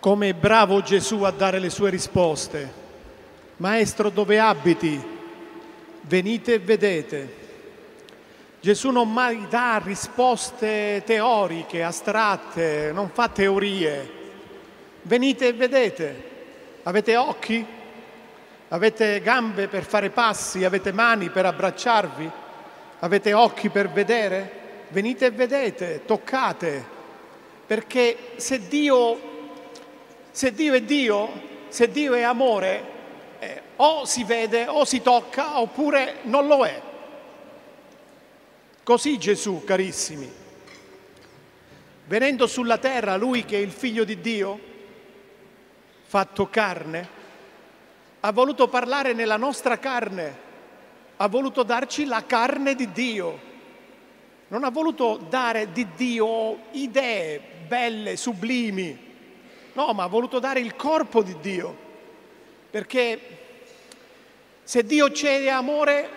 Come è bravo Gesù a dare le sue risposte. Maestro, dove abiti? Venite e vedete. Gesù non mai dà risposte teoriche, astratte, non fa teorie. Venite e vedete. Avete occhi? Avete gambe per fare passi? Avete mani per abbracciarvi? Avete occhi per vedere? Venite e vedete, toccate. Perché se Dio se Dio è Dio, se Dio è amore, eh, o si vede o si tocca oppure non lo è. Così Gesù, carissimi, venendo sulla terra, lui che è il figlio di Dio, fatto carne, ha voluto parlare nella nostra carne, ha voluto darci la carne di Dio. Non ha voluto dare di Dio idee belle, sublimi, No, ma ha voluto dare il corpo di Dio. Perché se Dio c'è amore,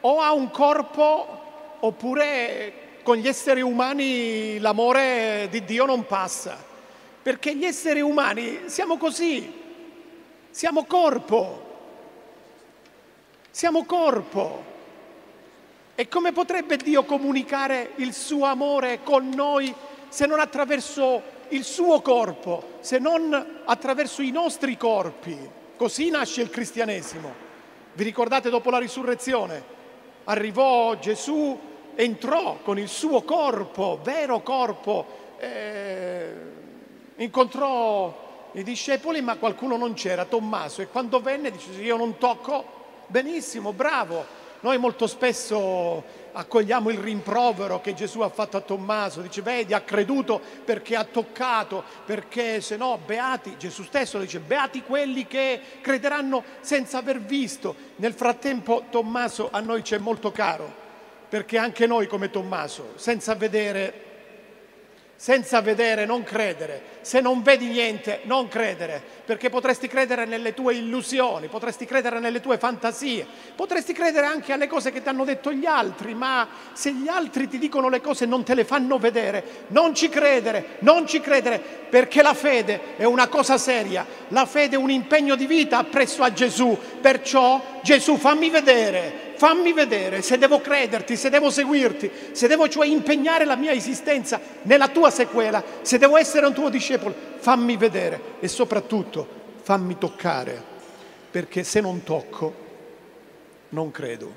o ha un corpo, oppure con gli esseri umani l'amore di Dio non passa. Perché gli esseri umani siamo così, siamo corpo, siamo corpo. E come potrebbe Dio comunicare il suo amore con noi se non attraverso il suo corpo, se non attraverso i nostri corpi. Così nasce il cristianesimo. Vi ricordate dopo la risurrezione? Arrivò Gesù, entrò con il suo corpo, vero corpo, eh, incontrò i discepoli, ma qualcuno non c'era, Tommaso, e quando venne dice io non tocco, benissimo, bravo. Noi molto spesso accogliamo il rimprovero che Gesù ha fatto a Tommaso, dice vedi ha creduto perché ha toccato, perché se no beati, Gesù stesso dice beati quelli che crederanno senza aver visto. Nel frattempo Tommaso a noi c'è molto caro, perché anche noi come Tommaso, senza vedere senza vedere non credere. Se non vedi niente, non credere, perché potresti credere nelle tue illusioni, potresti credere nelle tue fantasie, potresti credere anche alle cose che ti hanno detto gli altri, ma se gli altri ti dicono le cose e non te le fanno vedere, non ci credere, non ci credere, perché la fede è una cosa seria, la fede è un impegno di vita appresso a Gesù, perciò Gesù fammi vedere, fammi vedere se devo crederti, se devo seguirti, se devo cioè impegnare la mia esistenza nella tua sequela, se devo essere un tuo discepolo, fammi vedere e soprattutto fammi toccare, perché se non tocco non credo.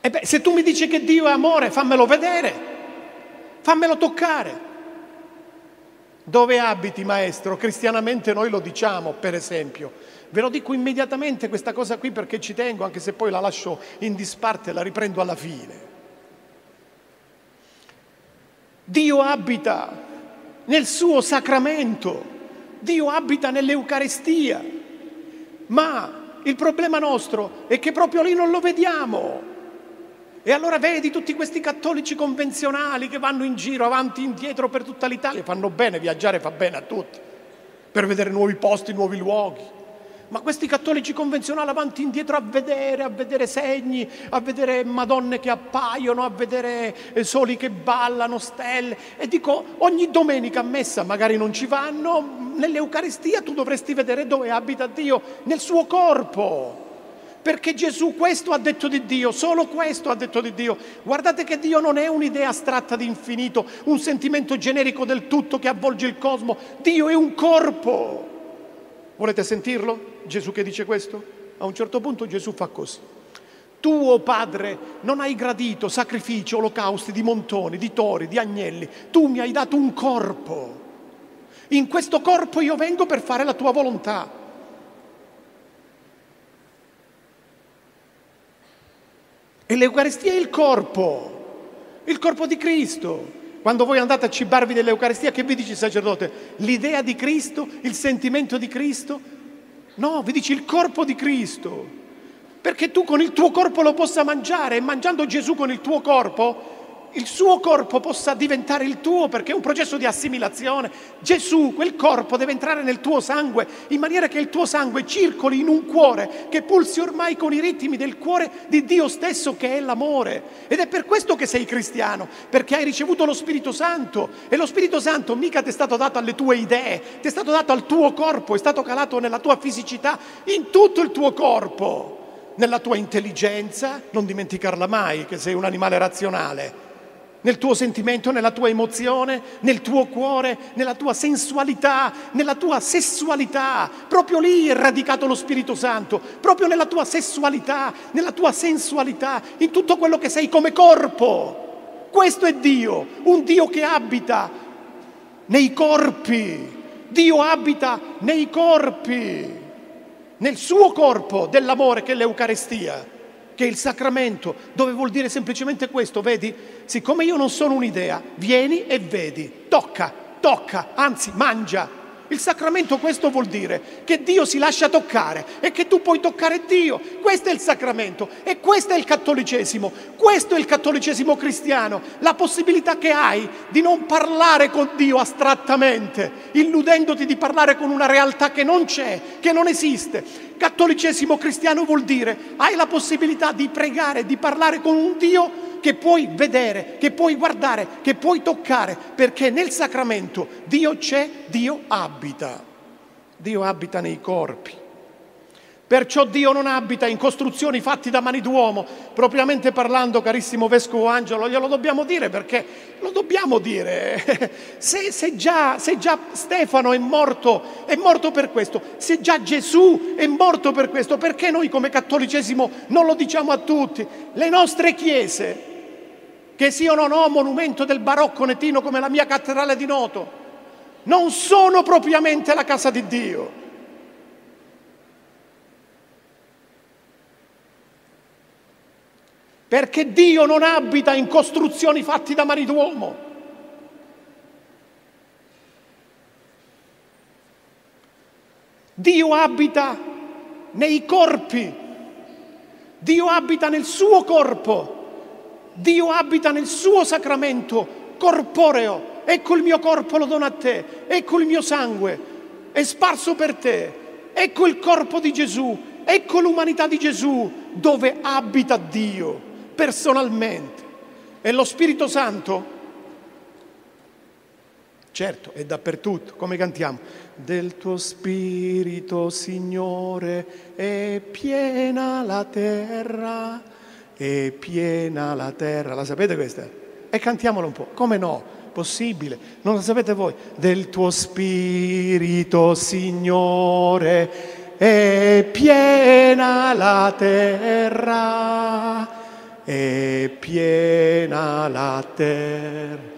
E beh, se tu mi dici che Dio è amore, fammelo vedere, fammelo toccare. Dove abiti, maestro? Cristianamente noi lo diciamo, per esempio. Ve lo dico immediatamente questa cosa qui perché ci tengo, anche se poi la lascio in disparte e la riprendo alla fine. Dio abita nel suo sacramento, Dio abita nell'Eucarestia, ma il problema nostro è che proprio lì non lo vediamo. E allora vedi tutti questi cattolici convenzionali che vanno in giro avanti e indietro per tutta l'Italia, fanno bene, viaggiare fa bene a tutti, per vedere nuovi posti, nuovi luoghi. Ma questi cattolici convenzionali avanti e indietro a vedere, a vedere segni, a vedere madonne che appaiono, a vedere eh, soli che ballano, stelle. E dico, ogni domenica a messa magari non ci vanno, nell'Eucaristia tu dovresti vedere dove abita Dio, nel suo corpo. Perché Gesù questo ha detto di Dio, solo questo ha detto di Dio. Guardate che Dio non è un'idea astratta di infinito, un sentimento generico del tutto che avvolge il cosmo. Dio è un corpo. Volete sentirlo? Gesù che dice questo? A un certo punto Gesù fa così. Tu, oh Padre, non hai gradito sacrifici, olocausti di montoni, di tori, di agnelli. Tu mi hai dato un corpo. In questo corpo io vengo per fare la tua volontà. E l'Eucaristia è il corpo, il corpo di Cristo. Quando voi andate a cibarvi dell'Eucaristia, che vi dice il sacerdote? L'idea di Cristo, il sentimento di Cristo? No, vi dici il corpo di Cristo. Perché tu con il tuo corpo lo possa mangiare e mangiando Gesù con il tuo corpo il suo corpo possa diventare il tuo perché è un processo di assimilazione. Gesù, quel corpo deve entrare nel tuo sangue in maniera che il tuo sangue circoli in un cuore che pulsi ormai con i ritmi del cuore di Dio stesso che è l'amore. Ed è per questo che sei cristiano, perché hai ricevuto lo Spirito Santo e lo Spirito Santo mica ti è stato dato alle tue idee, ti è stato dato al tuo corpo, è stato calato nella tua fisicità, in tutto il tuo corpo nella tua intelligenza, non dimenticarla mai che sei un animale razionale, nel tuo sentimento, nella tua emozione, nel tuo cuore, nella tua sensualità, nella tua sessualità. Proprio lì è radicato lo Spirito Santo, proprio nella tua sessualità, nella tua sensualità, in tutto quello che sei come corpo. Questo è Dio, un Dio che abita nei corpi. Dio abita nei corpi, nel suo corpo dell'amore che è l'Eucarestia che il sacramento, dove vuol dire semplicemente questo, vedi? Siccome io non sono un'idea, vieni e vedi, tocca, tocca, anzi mangia, il sacramento questo vuol dire che Dio si lascia toccare e che tu puoi toccare Dio. Questo è il sacramento e questo è il cattolicesimo. Questo è il cattolicesimo cristiano, la possibilità che hai di non parlare con Dio astrattamente, illudendoti di parlare con una realtà che non c'è, che non esiste. Cattolicesimo cristiano vuol dire hai la possibilità di pregare, di parlare con un Dio che puoi vedere, che puoi guardare, che puoi toccare, perché nel sacramento Dio c'è, Dio abita. Dio abita nei corpi. Perciò Dio non abita in costruzioni fatte da mani d'uomo. Propriamente parlando, carissimo Vescovo Angelo, glielo dobbiamo dire perché lo dobbiamo dire. Se, se, già, se già Stefano è morto, è morto per questo, se già Gesù è morto per questo, perché noi come cattolicesimo non lo diciamo a tutti? Le nostre chiese, che siano o no monumento del barocco netino come la mia cattedrale di Noto, non sono propriamente la casa di Dio perché Dio non abita in costruzioni fatte da mani d'uomo. Dio abita nei corpi, Dio abita nel suo corpo, Dio abita nel suo sacramento corporeo. Ecco il mio corpo lo dono a te, ecco il mio sangue è sparso per te, ecco il corpo di Gesù, ecco l'umanità di Gesù dove abita Dio personalmente. E lo Spirito Santo, certo, è dappertutto, come cantiamo. Del tuo Spirito, Signore, è piena la terra, è piena la terra. La sapete questa? E cantiamolo un po'. Come no? Possibile. Non la sapete voi? Del tuo Spirito, Signore, è piena la terra è piena la terra.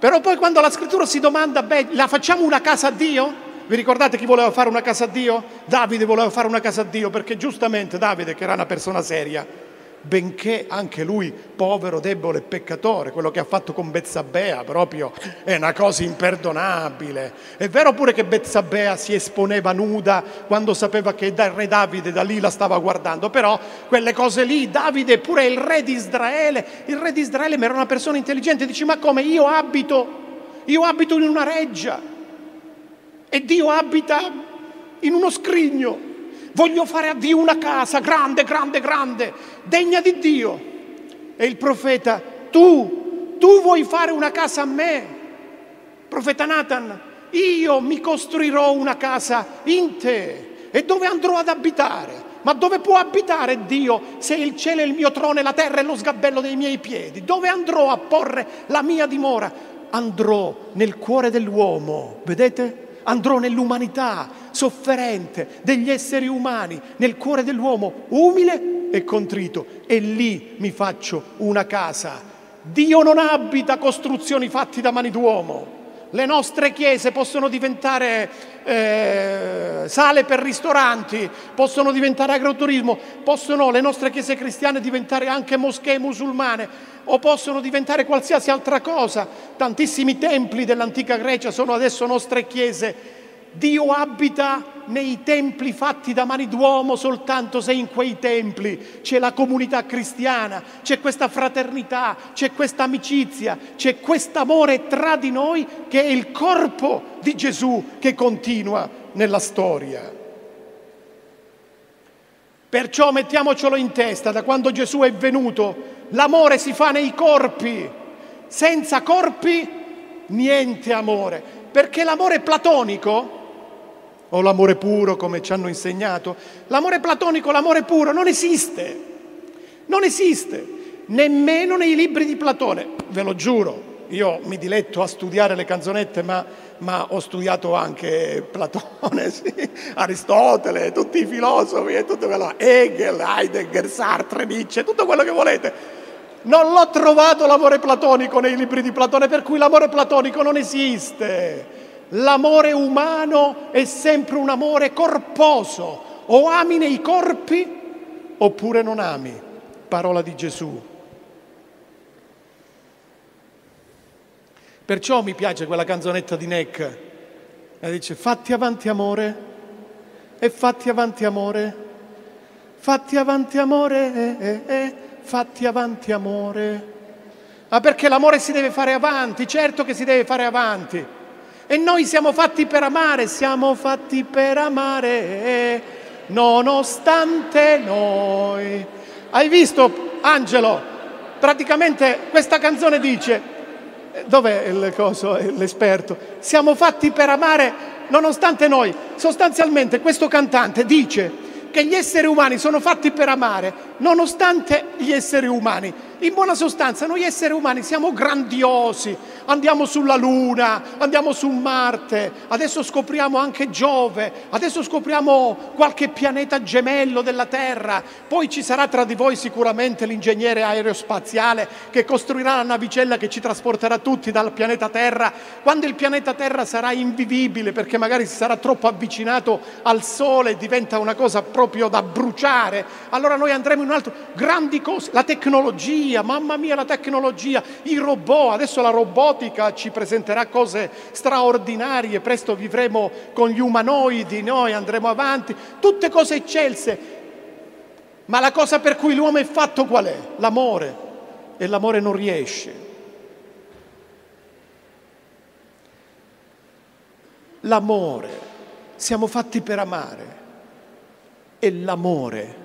Però poi quando la scrittura si domanda, beh, la facciamo una casa a Dio? Vi ricordate chi voleva fare una casa a Dio? Davide voleva fare una casa a Dio perché giustamente Davide, che era una persona seria, benché anche lui povero, debole e peccatore, quello che ha fatto con Bezzabea proprio è una cosa imperdonabile. È vero pure che Bezzabea si esponeva nuda quando sapeva che il re Davide da lì la stava guardando, però quelle cose lì, Davide pure il re di Israele, il re di Israele era una persona intelligente, dice ma come io abito, io abito in una reggia e Dio abita in uno scrigno. Voglio fare a Dio una casa grande, grande, grande, degna di Dio. E il profeta, tu, tu vuoi fare una casa a me? Profeta Nathan, io mi costruirò una casa in te. E dove andrò ad abitare? Ma dove può abitare Dio se il cielo è il mio trono e la terra è lo sgabello dei miei piedi? Dove andrò a porre la mia dimora? Andrò nel cuore dell'uomo, vedete? Andrò nell'umanità sofferente degli esseri umani, nel cuore dell'uomo umile e contrito e lì mi faccio una casa. Dio non abita costruzioni fatte da mani d'uomo. Le nostre chiese possono diventare eh, sale per ristoranti, possono diventare agroturismo, possono le nostre chiese cristiane diventare anche moschee musulmane o possono diventare qualsiasi altra cosa. Tantissimi templi dell'antica Grecia sono adesso nostre chiese Dio abita nei templi fatti da mani d'uomo soltanto se in quei templi c'è la comunità cristiana, c'è questa fraternità, c'è questa amicizia, c'è questo amore tra di noi che è il corpo di Gesù che continua nella storia. Perciò mettiamocelo in testa, da quando Gesù è venuto, l'amore si fa nei corpi, senza corpi niente amore, perché l'amore platonico o l'amore puro come ci hanno insegnato. L'amore platonico, l'amore puro non esiste, non esiste, nemmeno nei libri di Platone, ve lo giuro. Io mi diletto a studiare le canzonette, ma, ma ho studiato anche Platone, sì, Aristotele, tutti i filosofi, e tutto quello, Hegel, Heidegger, Sartre, Nietzsche, tutto quello che volete. Non l'ho trovato l'amore platonico nei libri di Platone, per cui l'amore platonico non esiste. L'amore umano è sempre un amore corposo, o ami nei corpi oppure non ami. Parola di Gesù. Perciò mi piace quella canzonetta di Neck. La dice fatti avanti amore e fatti avanti amore, fatti avanti amore, eh, eh, eh, fatti avanti amore. Ma perché l'amore si deve fare avanti, certo che si deve fare avanti. E noi siamo fatti per amare, siamo fatti per amare, nonostante noi. Hai visto, Angelo? Praticamente questa canzone dice, dov'è il coso, l'esperto? Siamo fatti per amare nonostante noi. Sostanzialmente questo cantante dice che gli esseri umani sono fatti per amare nonostante gli esseri umani. In buona sostanza, noi esseri umani siamo grandiosi, andiamo sulla Luna, andiamo su Marte, adesso scopriamo anche Giove, adesso scopriamo qualche pianeta gemello della Terra, poi ci sarà tra di voi sicuramente l'ingegnere aerospaziale che costruirà la navicella che ci trasporterà tutti dal pianeta Terra, quando il pianeta Terra sarà invivibile perché magari si sarà troppo avvicinato al Sole e diventa una cosa proprio da bruciare, allora noi andremo in un altro, grandi cose, la tecnologia, tecnologia, mamma mia la tecnologia, i robot, adesso la robotica ci presenterà cose straordinarie, presto vivremo con gli umanoidi, noi andremo avanti, tutte cose eccelse. Ma la cosa per cui l'uomo è fatto qual è? L'amore. E l'amore non riesce. L'amore. Siamo fatti per amare. E l'amore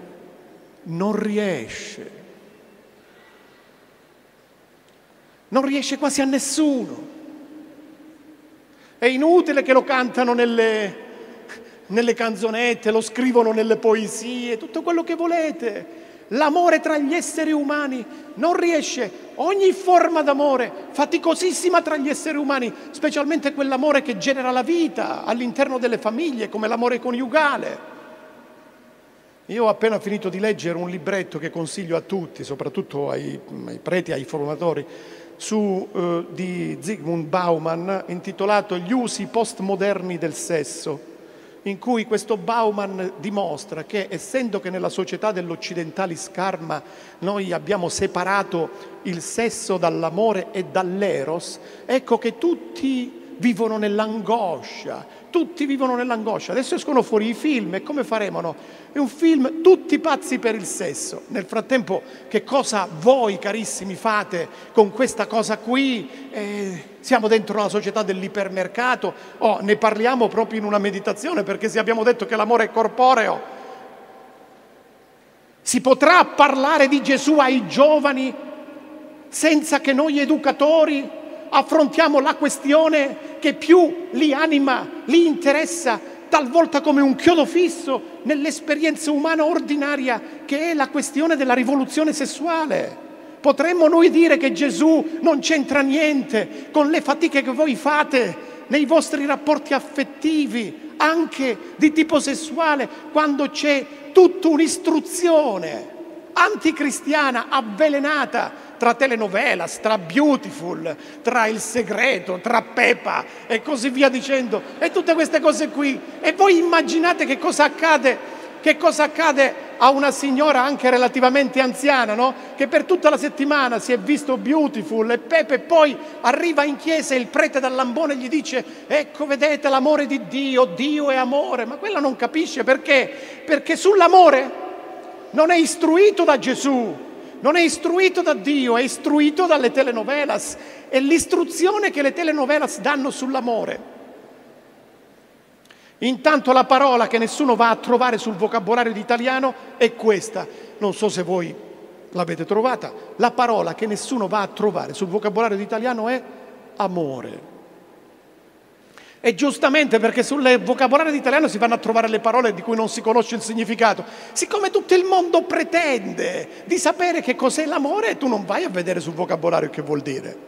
non riesce. Non riesce quasi a nessuno. È inutile che lo cantano nelle, nelle canzonette, lo scrivono nelle poesie, tutto quello che volete. L'amore tra gli esseri umani non riesce, ogni forma d'amore, faticosissima tra gli esseri umani, specialmente quell'amore che genera la vita all'interno delle famiglie, come l'amore coniugale. Io ho appena finito di leggere un libretto che consiglio a tutti, soprattutto ai, ai preti, ai formatori, su, eh, di Zygmunt Bauman intitolato Gli usi postmoderni del sesso, in cui questo Bauman dimostra che essendo che nella società dell'occidentale scarma noi abbiamo separato il sesso dall'amore e dall'eros, ecco che tutti vivono nell'angoscia, tutti vivono nell'angoscia. Adesso escono fuori i film e come faremo? No? È un film tutti pazzi per il sesso. Nel frattempo che cosa voi carissimi fate con questa cosa qui? Eh, siamo dentro la società dell'ipermercato, oh, ne parliamo proprio in una meditazione perché se abbiamo detto che l'amore è corporeo, si potrà parlare di Gesù ai giovani senza che noi educatori affrontiamo la questione che più li anima, li interessa, talvolta come un chiodo fisso nell'esperienza umana ordinaria, che è la questione della rivoluzione sessuale. Potremmo noi dire che Gesù non c'entra niente con le fatiche che voi fate nei vostri rapporti affettivi, anche di tipo sessuale, quando c'è tutta un'istruzione anticristiana avvelenata tra telenovelas, tra Beautiful, tra Il Segreto, tra Pepa e così via dicendo, e tutte queste cose qui. E voi immaginate che cosa accade, che cosa accade a una signora anche relativamente anziana, no? che per tutta la settimana si è visto beautiful e pepe, e poi arriva in chiesa e il prete dal lambone gli dice ecco vedete l'amore di Dio, Dio è amore, ma quella non capisce perché? Perché sull'amore non è istruito da Gesù, non è istruito da Dio, è istruito dalle telenovelas. È l'istruzione che le telenovelas danno sull'amore. Intanto la parola che nessuno va a trovare sul vocabolario italiano è questa. Non so se voi l'avete trovata. La parola che nessuno va a trovare sul vocabolario italiano è amore. E giustamente perché sul vocabolario italiano si vanno a trovare le parole di cui non si conosce il significato. Siccome tutto il mondo pretende di sapere che cos'è l'amore, tu non vai a vedere sul vocabolario che vuol dire.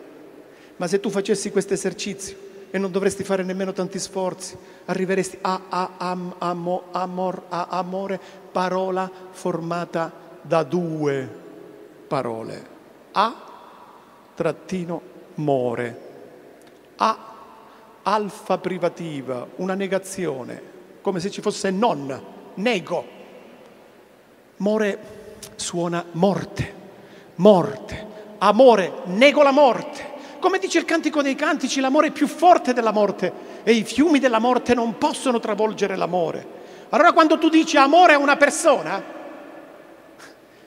Ma se tu facessi questo esercizio e non dovresti fare nemmeno tanti sforzi, arriveresti a, a, am, amo, amor, a amore, parola formata da due parole. A trattino more. A alfa privativa, una negazione, come se ci fosse non, nego. More suona morte, morte, amore, nego la morte. Come dice il Cantico dei Cantici, l'amore è più forte della morte e i fiumi della morte non possono travolgere l'amore. Allora quando tu dici amore a una persona,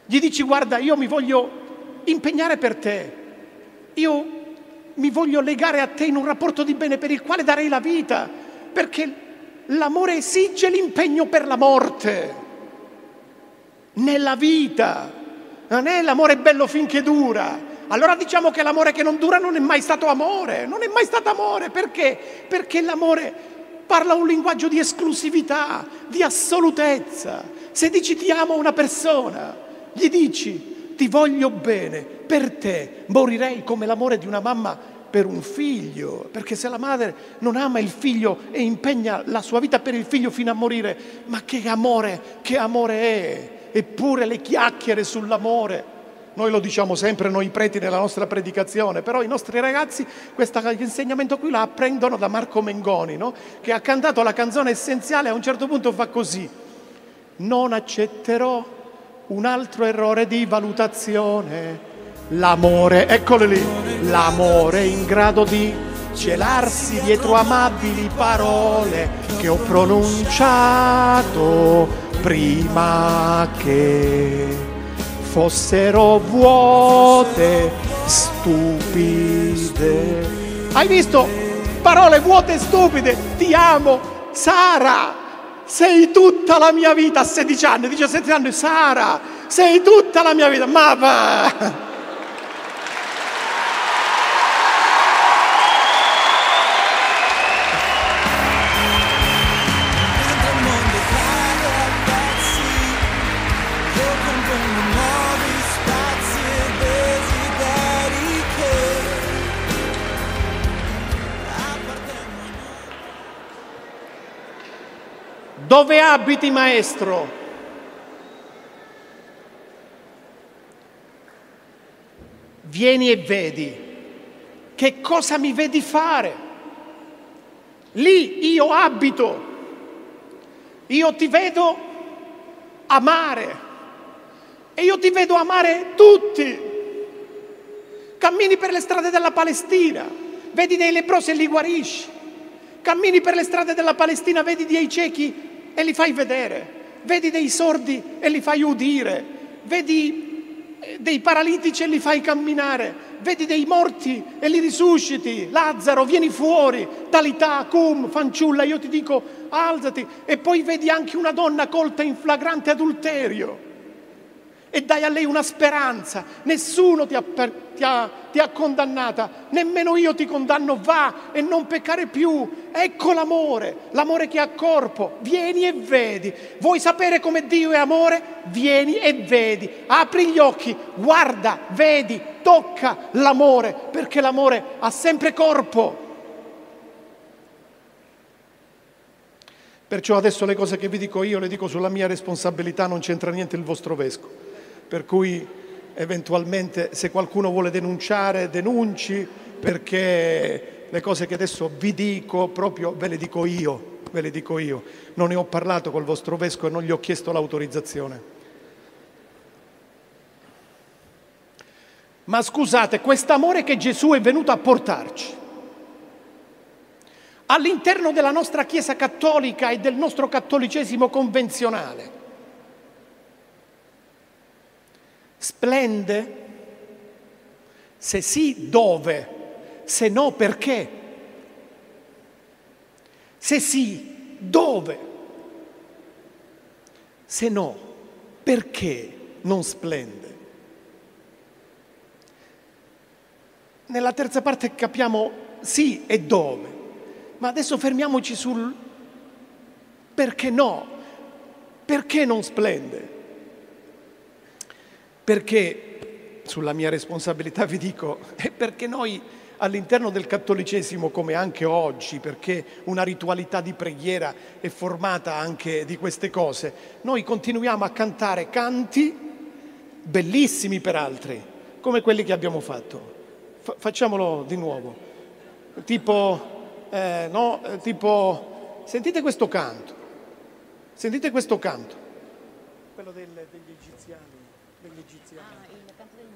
gli dici guarda, io mi voglio impegnare per te, io mi voglio legare a te in un rapporto di bene per il quale darei la vita, perché l'amore esige l'impegno per la morte, nella vita, non è l'amore bello finché dura. Allora diciamo che l'amore che non dura non è mai stato amore, non è mai stato amore, perché? Perché l'amore parla un linguaggio di esclusività, di assolutezza. Se dici ti amo una persona, gli dici ti voglio bene, per te morirei come l'amore di una mamma per un figlio, perché se la madre non ama il figlio e impegna la sua vita per il figlio fino a morire, ma che amore, che amore è? Eppure le chiacchiere sull'amore. Noi lo diciamo sempre noi preti nella nostra predicazione, però i nostri ragazzi questo insegnamento qui lo apprendono da Marco Mengoni, no? che ha cantato la canzone essenziale, a un certo punto fa così, non accetterò un altro errore di valutazione. L'amore, eccolo lì, l'amore in grado di celarsi dietro amabili parole che ho pronunciato prima che fossero vuote, stupide. Hai visto? Parole vuote stupide. Ti amo, Sara sei tutta la mia vita a 16 anni, 17 anni, Sara, sei tutta la mia vita, ma va! Dove abiti, maestro? Vieni e vedi. Che cosa mi vedi fare? Lì io abito. Io ti vedo amare. E io ti vedo amare tutti. Cammini per le strade della Palestina, vedi dei leprosi e li guarisci. Cammini per le strade della Palestina, vedi dei ciechi e li fai vedere, vedi dei sordi e li fai udire, vedi eh, dei paralitici e li fai camminare, vedi dei morti e li risusciti. Lazzaro, vieni fuori, talità, cum, fanciulla, io ti dico alzati. E poi vedi anche una donna colta in flagrante adulterio e dai a lei una speranza. Nessuno ti ha, ti, ha, ti ha, condannata, nemmeno io ti condanno, va e non peccare più. Ecco l'amore, l'amore che ha corpo. Vieni e vedi. Vuoi sapere come Dio è amore? Vieni e vedi. Apri gli occhi, guarda, vedi, tocca l'amore, perché l'amore ha sempre corpo. Perciò adesso le cose che vi dico io le dico sulla mia responsabilità, non c'entra niente il vostro vescovo per cui eventualmente se qualcuno vuole denunciare denunci perché le cose che adesso vi dico proprio ve le dico io, ve le dico io. Non ne ho parlato col vostro vescovo e non gli ho chiesto l'autorizzazione. Ma scusate, quest'amore che Gesù è venuto a portarci all'interno della nostra Chiesa cattolica e del nostro cattolicesimo convenzionale, splende? Se sì, dove? Se no, perché? Se sì, dove? Se no, perché non splende? Nella terza parte capiamo sì e dove, ma adesso fermiamoci sul perché no, perché non splende. Perché, sulla mia responsabilità vi dico, è perché noi all'interno del cattolicesimo, come anche oggi, perché una ritualità di preghiera è formata anche di queste cose, noi continuiamo a cantare canti bellissimi per altri, come quelli che abbiamo fatto. Fa- facciamolo di nuovo. Tipo, eh, no, eh, tipo, sentite questo canto, sentite questo canto, quello del, degli egiziani, degli egiziani. Ah, il canto del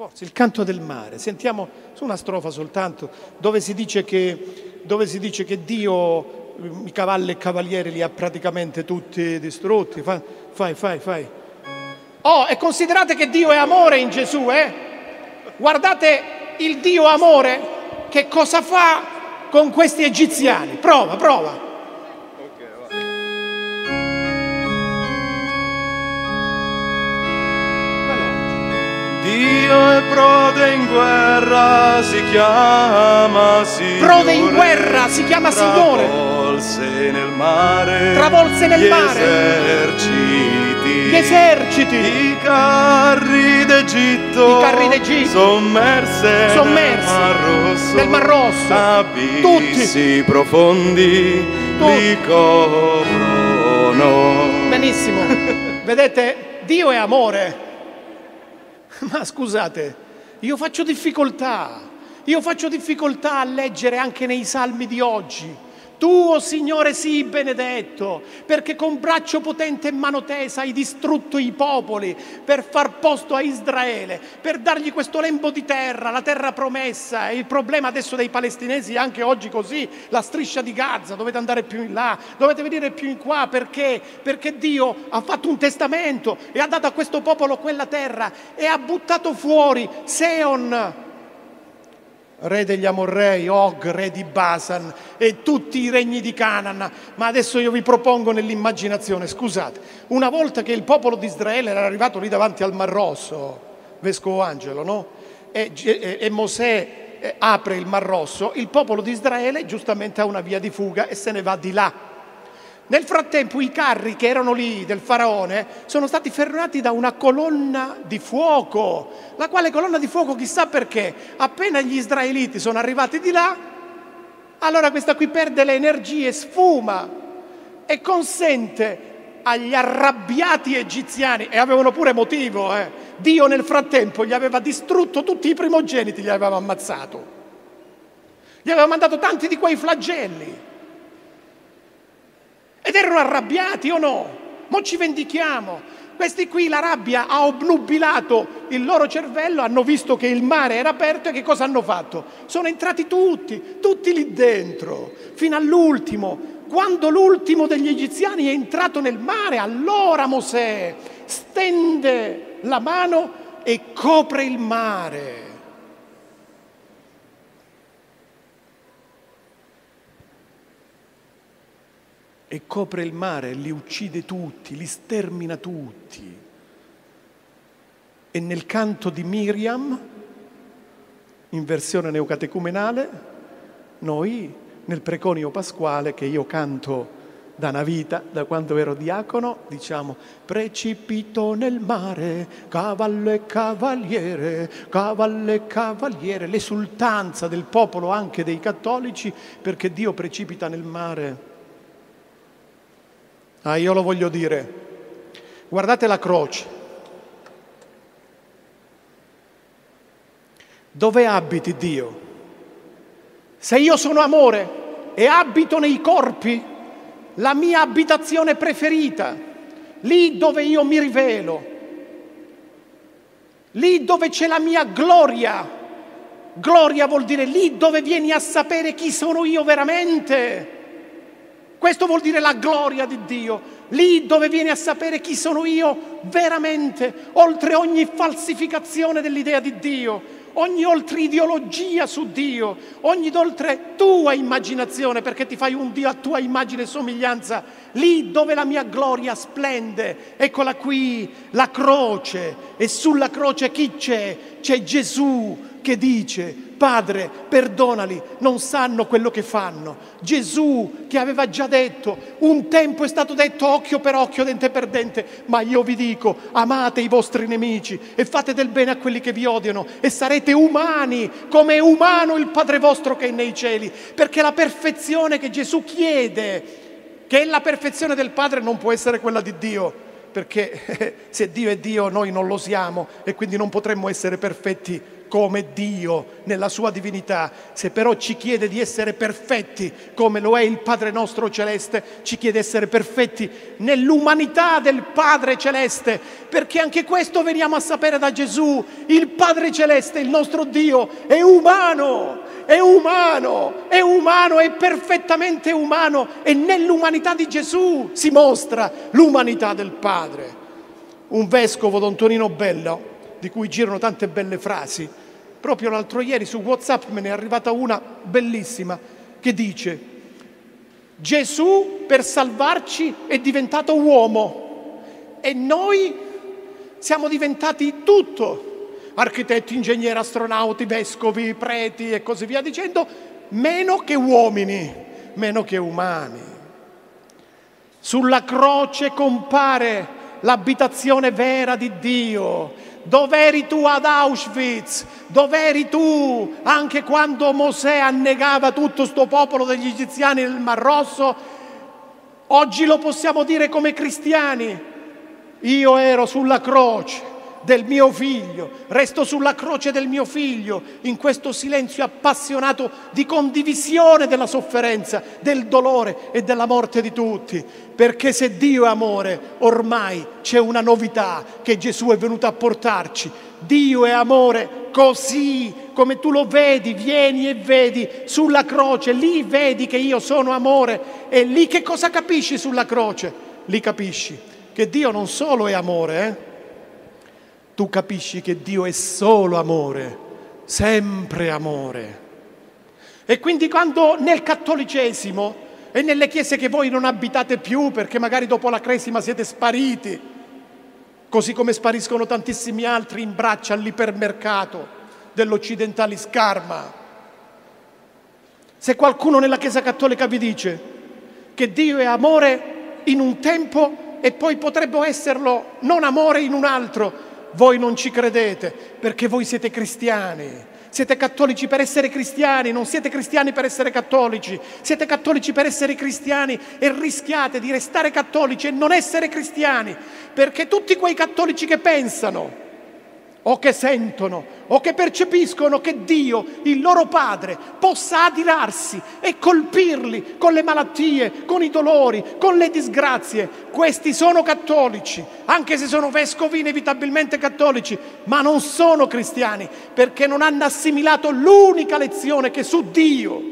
Forse il canto del mare, sentiamo su una strofa soltanto, dove si dice che, si dice che Dio eh, i cavalli e cavalieri li ha praticamente tutti distrutti. Fai, fai, fai, fai. Oh, e considerate che Dio è amore in Gesù, eh? Guardate il Dio amore che cosa fa con questi egiziani. Prova, prova. Prode in guerra, si chiama Signore. Prode in guerra, si chiama Signore. Travolse nel mare. Travolse nel gli mare. Eserciti. Gli eserciti. I carri d'Egitto. I carri d'Egitto. Sommerse. Sommersi nel Mar Rosso. nel Mar Rosso. Abissi Tutti. profondi Tutti. li coprono. Benissimo. Vedete, Dio è amore. Ma scusate, io faccio difficoltà, io faccio difficoltà a leggere anche nei salmi di oggi. Tu, oh Signore, sii benedetto, perché con braccio potente e mano tesa hai distrutto i popoli per far posto a Israele, per dargli questo lembo di terra, la terra promessa. E il problema adesso dei palestinesi è anche oggi così, la striscia di Gaza, dovete andare più in là, dovete venire più in qua, perché? Perché Dio ha fatto un testamento e ha dato a questo popolo quella terra e ha buttato fuori Seon, re degli Amorrei, Og, re di Basan e tutti i regni di Canaan. Ma adesso io vi propongo nell'immaginazione, scusate, una volta che il popolo di Israele era arrivato lì davanti al Mar Rosso, Vescovo Angelo, no? E, e- e Mosè eh, apre il Mar Rosso, il popolo di Israele giustamente ha una via di fuga e se ne va di là. Nel frattempo i carri che erano lì del faraone sono stati fermati da una colonna di fuoco, la quale colonna di fuoco chissà perché, appena gli israeliti sono arrivati di là, allora questa qui perde le energie, sfuma e consente agli arrabbiati egiziani, e avevano pure motivo, eh, Dio nel frattempo gli aveva distrutto tutti i primogeniti, gli aveva ammazzato, gli aveva mandato tanti di quei flagelli. Ed erano arrabbiati o no? Mo ci vendichiamo. Questi qui la rabbia ha obnubilato il loro cervello, hanno visto che il mare era aperto e che cosa hanno fatto? Sono entrati tutti, tutti lì dentro, fino all'ultimo. Quando l'ultimo degli egiziani è entrato nel mare, allora Mosè stende la mano e copre il mare. E copre il mare, li uccide tutti, li stermina tutti. E nel canto di Miriam, in versione neocatecumenale, noi nel preconio pasquale che io canto da una vita, da quando ero diacono, diciamo precipito nel mare, cavallo e cavaliere, cavallo e cavaliere, l'esultanza del popolo anche dei cattolici perché Dio precipita nel mare Ah, io lo voglio dire. Guardate la croce. Dove abiti Dio? Se io sono amore e abito nei corpi, la mia abitazione preferita, lì dove io mi rivelo, lì dove c'è la mia gloria. Gloria vuol dire lì dove vieni a sapere chi sono io veramente. Questo vuol dire la gloria di Dio, lì dove vieni a sapere chi sono io veramente, oltre ogni falsificazione dell'idea di Dio ogni oltre ideologia su Dio, ogni oltre tua immaginazione, perché ti fai un Dio a tua immagine e somiglianza, lì dove la mia gloria splende. Eccola qui, la croce, e sulla croce chi c'è? C'è Gesù che dice, Padre, perdonali, non sanno quello che fanno. Gesù che aveva già detto, un tempo è stato detto occhio per occhio, dente per dente, ma io vi dico, amate i vostri nemici e fate del bene a quelli che vi odiano e sarete umani, come è umano il Padre vostro che è nei cieli, perché la perfezione che Gesù chiede, che è la perfezione del Padre, non può essere quella di Dio perché se Dio è Dio noi non lo siamo e quindi non potremmo essere perfetti come Dio nella sua divinità. Se però ci chiede di essere perfetti come lo è il Padre nostro celeste, ci chiede di essere perfetti nell'umanità del Padre celeste, perché anche questo veniamo a sapere da Gesù. Il Padre celeste, il nostro Dio, è umano, è umano, è umano, è perfettamente umano e nell'umanità di Gesù si mostra l'umanità del Padre. Un vescovo, Don Tonino Bello, di cui girano tante belle frasi. Proprio l'altro ieri su WhatsApp me ne è arrivata una bellissima che dice Gesù per salvarci è diventato uomo e noi siamo diventati tutto, architetti, ingegneri, astronauti, vescovi, preti e così via dicendo, meno che uomini, meno che umani. Sulla croce compare l'abitazione vera di Dio, Dov'eri tu ad Auschwitz? Dov'eri tu anche quando Mosè annegava tutto sto popolo degli egiziani nel Mar Rosso? Oggi lo possiamo dire come cristiani. Io ero sulla croce del mio figlio, resto sulla croce del mio figlio, in questo silenzio appassionato di condivisione della sofferenza, del dolore e della morte di tutti. Perché se Dio è amore, ormai c'è una novità che Gesù è venuto a portarci. Dio è amore così come tu lo vedi, vieni e vedi sulla croce, lì vedi che io sono amore e lì che cosa capisci sulla croce? Lì capisci che Dio non solo è amore, eh? Tu capisci che Dio è solo amore, sempre amore. E quindi quando nel cattolicesimo e nelle chiese che voi non abitate più perché magari dopo la cresima siete spariti, così come spariscono tantissimi altri in braccia all'ipermercato dell'occidentali scarma. Se qualcuno nella Chiesa Cattolica vi dice che Dio è amore in un tempo e poi potrebbe esserlo non amore in un altro, voi non ci credete perché voi siete cristiani. Siete cattolici per essere cristiani, non siete cristiani per essere cattolici. Siete cattolici per essere cristiani e rischiate di restare cattolici e non essere cristiani, perché tutti quei cattolici che pensano o che sentono o che percepiscono che Dio, il loro Padre, possa adirarsi e colpirli con le malattie, con i dolori, con le disgrazie. Questi sono cattolici, anche se sono vescovi inevitabilmente cattolici, ma non sono cristiani perché non hanno assimilato l'unica lezione che su Dio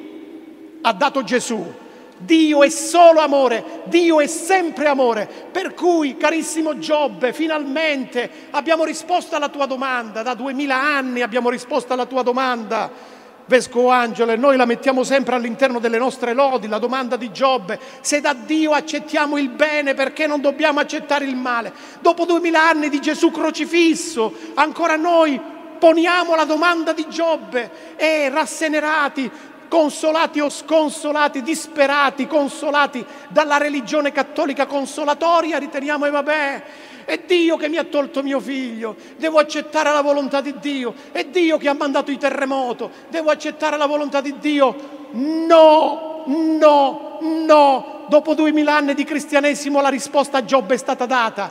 ha dato Gesù Dio è solo amore, Dio è sempre amore. Per cui, carissimo Giobbe, finalmente abbiamo risposto alla tua domanda. Da duemila anni abbiamo risposto alla tua domanda. Vescovo Angelo, e noi la mettiamo sempre all'interno delle nostre lodi, la domanda di Giobbe, se da Dio accettiamo il bene, perché non dobbiamo accettare il male? Dopo duemila anni di Gesù crocifisso, ancora noi poniamo la domanda di Giobbe e rassenerati consolati o sconsolati, disperati, consolati dalla religione cattolica consolatoria, riteniamo e vabbè, è Dio che mi ha tolto mio figlio, devo accettare la volontà di Dio, è Dio che ha mandato il terremoto, devo accettare la volontà di Dio. No, no, no, dopo duemila anni di cristianesimo la risposta a Giobbe è stata data.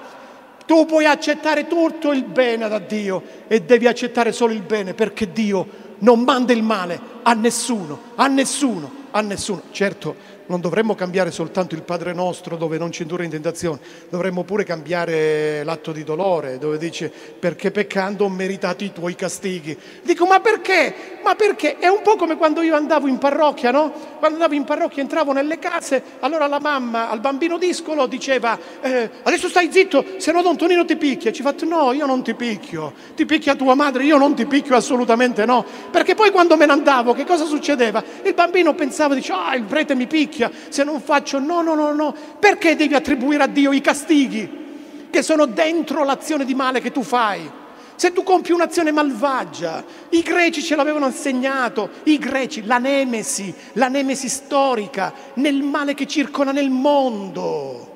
Tu puoi accettare tutto il bene da Dio e devi accettare solo il bene perché Dio non manda il male a nessuno, a nessuno, a nessuno. Certo, non dovremmo cambiare soltanto il Padre nostro dove non ci indurre in tentazione, dovremmo pure cambiare l'atto di dolore dove dice perché peccando ho meritato i tuoi castighi. Dico ma perché? Ma perché? È un po' come quando io andavo in parrocchia, no? Quando andavo in parrocchia entravo nelle case, allora la mamma al bambino discolo diceva eh, adesso stai zitto, se no Don Tonino ti picchia. Ci fatto no, io non ti picchio, ti picchia tua madre, io non ti picchio assolutamente no. Perché poi quando me ne andavo che cosa succedeva? Il bambino pensava, dice ah il prete mi picchia picchia, se non faccio no, no, no, no. Perché devi attribuire a Dio i castighi che sono dentro l'azione di male che tu fai? Se tu compi un'azione malvagia, i greci ce l'avevano insegnato, i greci, la nemesi, la nemesi storica, nel male che circola nel mondo.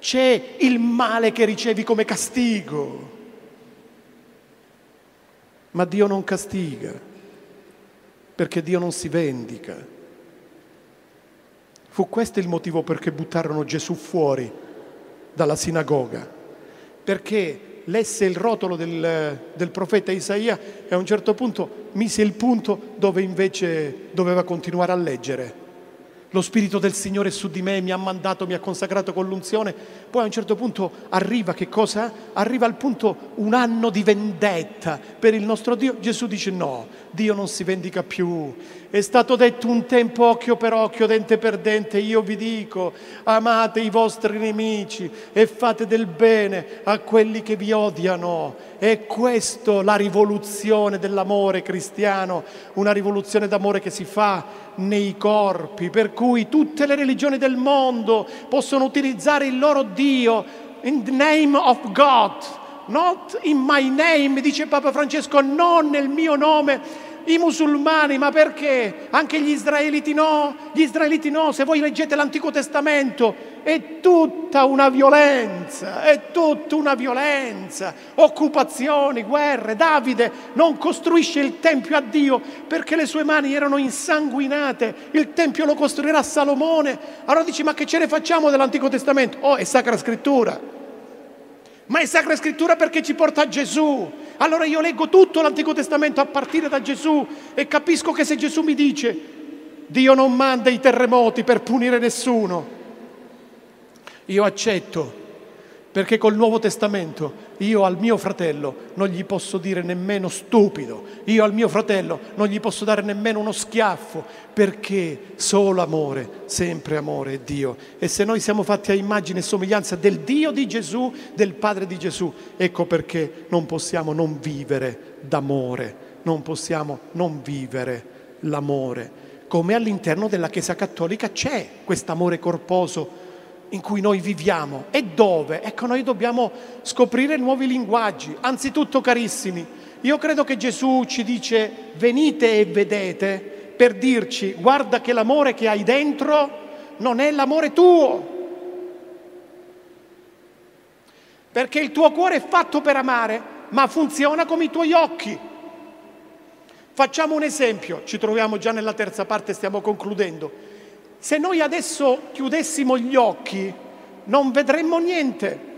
C'è il male che ricevi come castigo. Ma Dio non castiga, perché Dio non si vendica. Fu questo il motivo perché buttarono Gesù fuori dalla sinagoga, perché lesse il rotolo del, del, profeta Isaia e a un certo punto mise il punto dove invece doveva continuare a leggere. Lo Spirito del Signore è su di me, mi ha mandato, mi ha consacrato con l'unzione. Poi a un certo punto arriva che cosa? Arriva al punto un anno di vendetta per il nostro Dio. Gesù dice no, Dio non si vendica più. È stato detto un tempo occhio per occhio, dente per dente. Io vi dico, amate i vostri nemici e fate del bene a quelli che vi odiano. È questa la rivoluzione dell'amore cristiano, una rivoluzione d'amore che si fa nei corpi, per cui tutte le religioni del mondo possono utilizzare il loro Dio in the name of God, not in my name, dice Papa Francesco, non nel mio nome i musulmani, ma perché? Anche gli israeliti no? Gli israeliti no, se voi leggete l'Antico Testamento è tutta una violenza, è tutta una violenza, occupazioni, guerre. Davide non costruisce il Tempio a Dio perché le sue mani erano insanguinate, il Tempio lo costruirà Salomone. Allora dici ma che ce ne facciamo dell'Antico Testamento? Oh, è Sacra Scrittura ma è Sacra Scrittura perché ci porta a Gesù. Allora io leggo tutto l'Antico Testamento a partire da Gesù e capisco che se Gesù mi dice Dio non manda i terremoti per punire nessuno, io accetto perché col Nuovo Testamento io al mio fratello non gli posso dire nemmeno stupido, io al mio fratello non gli posso dare nemmeno uno schiaffo, perché solo amore, sempre amore è Dio. E se noi siamo fatti a immagine e somiglianza del Dio di Gesù, del Padre di Gesù, ecco perché non possiamo non vivere d'amore, non possiamo non vivere l'amore. Come all'interno della Chiesa Cattolica c'è quest'amore corposo in cui noi viviamo e dove? Ecco, noi dobbiamo scoprire nuovi linguaggi. Anzitutto, carissimi, io credo che Gesù ci dice venite e vedete per dirci guarda che l'amore che hai dentro non è l'amore tuo. Perché il tuo cuore è fatto per amare, ma funziona come i tuoi occhi. Facciamo un esempio, ci troviamo già nella terza parte, stiamo concludendo. Se noi adesso chiudessimo gli occhi, non vedremmo niente.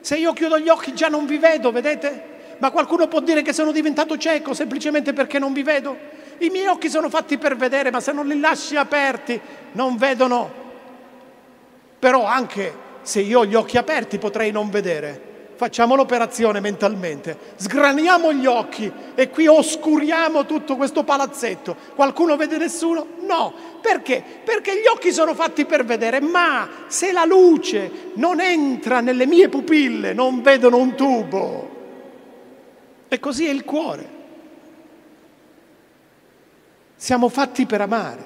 Se io chiudo gli occhi già non vi vedo, vedete? Ma qualcuno può dire che sono diventato cieco semplicemente perché non vi vedo? I miei occhi sono fatti per vedere, ma se non li lasci aperti non vedono. Però anche se io ho gli occhi aperti potrei non vedere facciamo l'operazione mentalmente, sgraniamo gli occhi e qui oscuriamo tutto questo palazzetto. Qualcuno vede nessuno? No. Perché? Perché gli occhi sono fatti per vedere, ma se la luce non entra nelle mie pupille, non vedono un tubo. E così è il cuore. Siamo fatti per amare,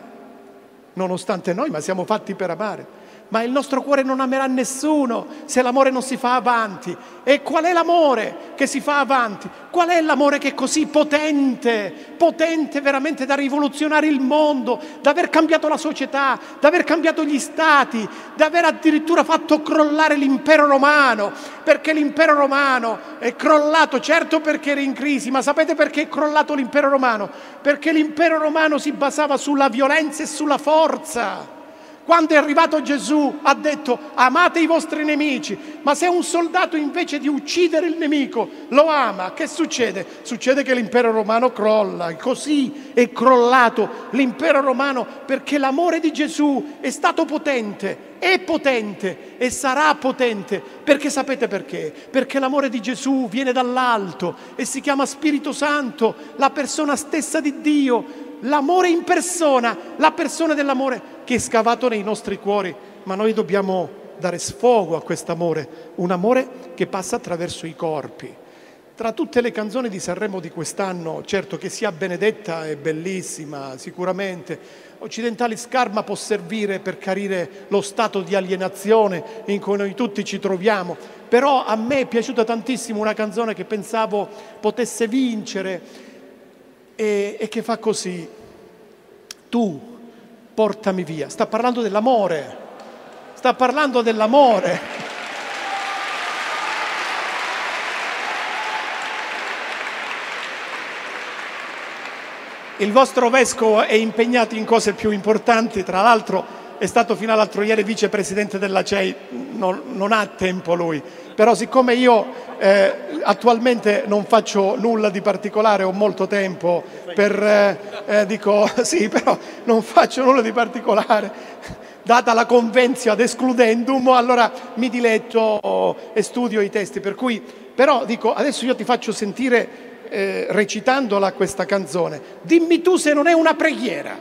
nonostante noi, ma siamo fatti per amare ma il nostro cuore non amerà nessuno se l'amore non si fa avanti. E qual è l'amore che si fa avanti? Qual è l'amore che è così potente, potente veramente da rivoluzionare il mondo, da aver cambiato la società, da aver cambiato gli stati, da aver addirittura fatto crollare l'impero romano, perché l'impero romano è crollato certo perché era in crisi, ma sapete perché è crollato l'impero romano? Perché l'impero romano si basava sulla violenza e sulla forza Quando è arrivato Gesù ha detto amate i vostri nemici, ma se un soldato invece di uccidere il nemico lo ama, che succede? Succede che l'impero romano crolla, così è crollato l'impero romano perché l'amore di Gesù è stato potente, è potente e sarà potente, perché sapete perché? Perché l'amore di Gesù viene dall'alto e si chiama Spirito Santo, la persona stessa di Dio l'amore in persona, la persona dell'amore che è scavato nei nostri cuori, ma noi dobbiamo dare sfogo a questo amore, un amore che passa attraverso i corpi. Tra tutte le canzoni di Sanremo di quest'anno, certo che sia Benedetta è bellissima, sicuramente. Occidentali Scarma può servire per chiarire lo stato di alienazione in cui noi tutti ci troviamo, però a me è piaciuta tantissimo una canzone che pensavo potesse vincere e, e che fa così. Tu portami via. Sta parlando dell'amore. Sta parlando dell'amore. Il vostro vescovo è impegnato in cose più importanti, tra l'altro è stato fino all'altro ieri vicepresidente della CEI, non, non ha tempo lui, però siccome io eh, attualmente non faccio nulla di particolare, ho molto tempo per, eh, eh, dico sì, però non faccio nulla di particolare, data la convenzio ad escludendum, allora mi diletto e studio i testi, per cui, però dico, adesso io ti faccio sentire eh, recitandola questa canzone, dimmi tu se non è una preghiera,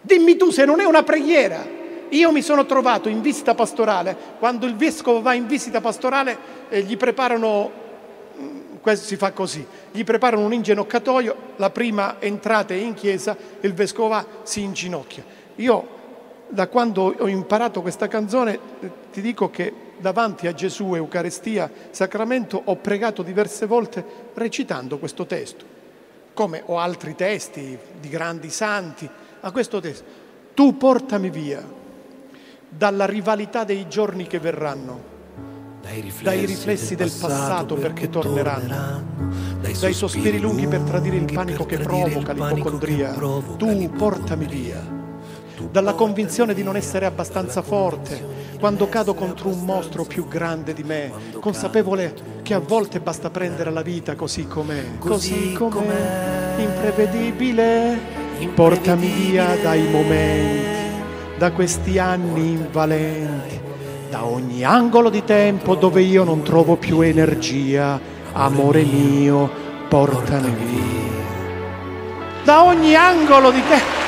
dimmi tu se non è una preghiera. Io mi sono trovato in visita pastorale, quando il vescovo va in visita pastorale eh, gli preparano, mm, questo si fa così, gli preparano un inginocchiatoio, la prima entrata in chiesa, il vescovo va, si inginocchia. Io da quando ho imparato questa canzone eh, ti dico che davanti a Gesù, Eucaristia, Sacramento, ho pregato diverse volte recitando questo testo, come ho altri testi di grandi santi, a questo testo. Tu portami via dalla rivalità dei giorni che verranno, dai riflessi, dai riflessi del, passato, passato perché torneranno, dai sospiri, sospiri lunghi per tradire il panico che provoca l'ipocondria. Tu portami via. Dalla convinzione di non essere abbastanza forte quando cado contro un mostro più grande di me, consapevole che a volte basta prendere la vita così com'è, così com'è, imprevedibile, portami via dai momenti da questi anni invalenti, da ogni angolo di tempo dove io non trovo più energia, amore mio, portami via. Da ogni angolo di tempo.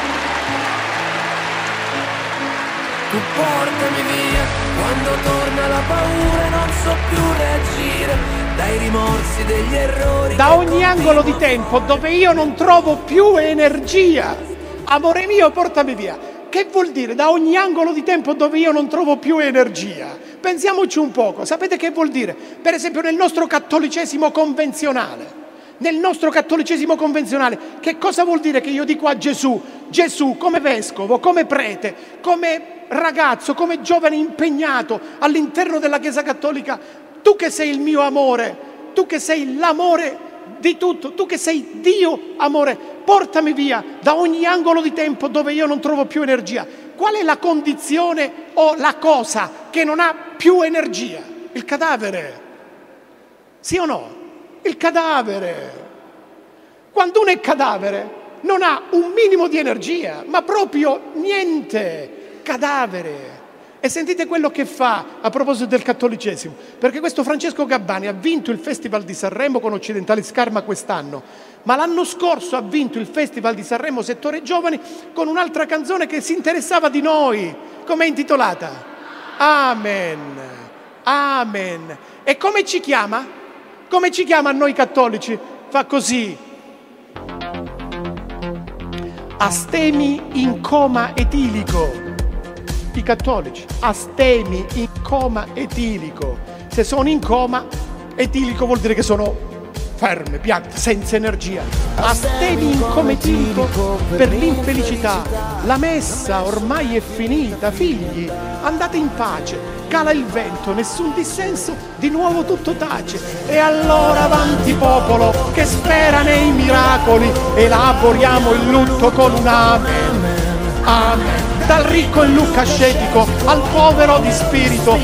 Tu portami via quando torna la paura non so più reagire dai rimorsi degli errori. Da ogni angolo di tempo dove io non trovo più energia, amore mio, portami via. Che vuol dire? Da ogni angolo di tempo dove io non trovo più energia. Pensiamoci un poco, sapete che vuol dire? Per esempio nel nostro cattolicesimo convenzionale. Nel nostro cattolicesimo convenzionale, che cosa vuol dire che io dico a Gesù, Gesù come vescovo, come prete, come ragazzo, come giovane impegnato all'interno della Chiesa Cattolica, tu che sei il mio amore, tu che sei l'amore di tutto, tu che sei Dio amore, portami via da ogni angolo di tempo dove io non trovo più energia. Qual è la condizione o la cosa che non ha più energia? Il cadavere. Sì o no? Il cadavere. Quando uno è cadavere non ha un minimo di energia, ma proprio niente. Cadavere. E sentite quello che fa a proposito del cattolicesimo, perché questo Francesco Gabbani ha vinto il Festival di Sanremo con Occidentali Scarma quest'anno, ma l'anno scorso ha vinto il Festival di Sanremo Settore Giovani con un'altra canzone che si interessava di noi, come è intitolata? Amen. Amen. E come ci chiama? Come ci chiama a noi cattolici? Fa così. Astemi in coma etilico i cattolici, astemi in coma etilico. Se sono in coma, etilico vuol dire che sono ferme, piante, senza energia. Astemi in coma etilico per l'infelicità. La messa ormai è finita, figli, andate in pace. Cala il vento, nessun dissenso, di nuovo tutto tace. E allora avanti popolo che spera nei miracoli, elaboriamo il lutto con un amen. Amen. Dal ricco e lucascetico al povero di spirito.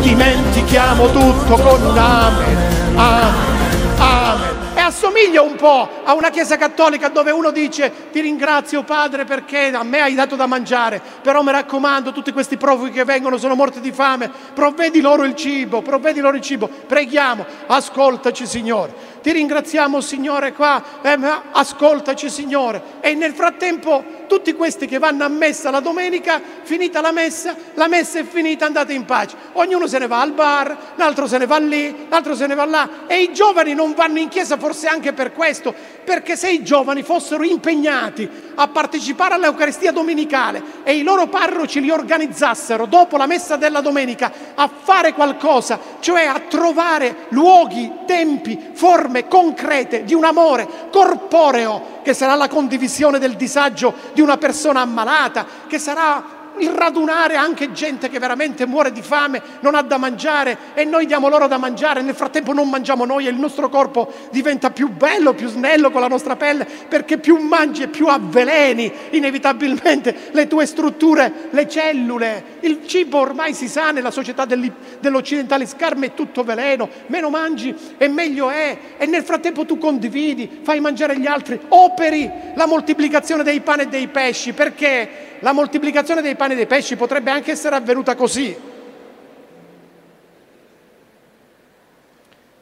Dimentichiamo tutto con un amen, amen, amen. E assomiglia un po' a una chiesa cattolica dove uno dice ti ringrazio padre perché a me hai dato da mangiare, però mi raccomando tutti questi profughi che vengono sono morti di fame, provvedi loro il cibo, provvedi loro il cibo, preghiamo, ascoltaci Signore ti ringraziamo Signore qua, eh, ascoltaci Signore. E nel frattempo tutti questi che vanno a messa la domenica, finita la messa, la messa è finita, andate in pace. Ognuno se ne va al bar, l'altro se ne va lì, l'altro se ne va là. E i giovani non vanno in chiesa forse anche per questo, perché se i giovani fossero impegnati a partecipare all'Eucaristia domenicale e i loro parroci li organizzassero dopo la messa della domenica a fare qualcosa, cioè a trovare luoghi, tempi, forme, concrete di un amore corporeo che sarà la condivisione del disagio di una persona ammalata, che sarà il radunare anche gente che veramente muore di fame, non ha da mangiare e noi diamo loro da mangiare, nel frattempo non mangiamo noi e il nostro corpo diventa più bello, più snello con la nostra pelle, perché più mangi e più avveleni inevitabilmente le tue strutture, le cellule. Il cibo ormai si sa nella società dell'occidentale scarme è tutto veleno, meno mangi e meglio è e nel frattempo tu condividi, fai mangiare gli altri, operi la moltiplicazione dei pani e dei pesci, perché? la moltiplicazione dei pani e dei pesci potrebbe anche essere avvenuta così.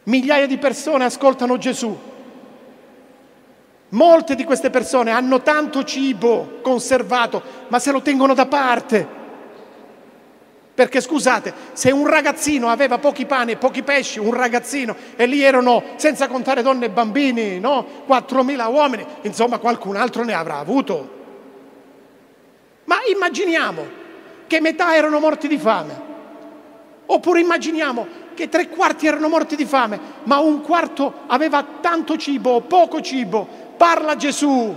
Migliaia di persone ascoltano Gesù. Molte di queste persone hanno tanto cibo conservato, ma se lo tengono da parte. Perché scusate, se un ragazzino aveva pochi pani e pochi pesci, un ragazzino, e lì erano, senza contare donne e bambini, no? 4.000 uomini, insomma qualcun altro ne avrà avuto. Ma immaginiamo che metà erano morti di fame. Oppure immaginiamo che tre quarti erano morti di fame, ma un quarto aveva tanto cibo o poco cibo. Parla Gesù.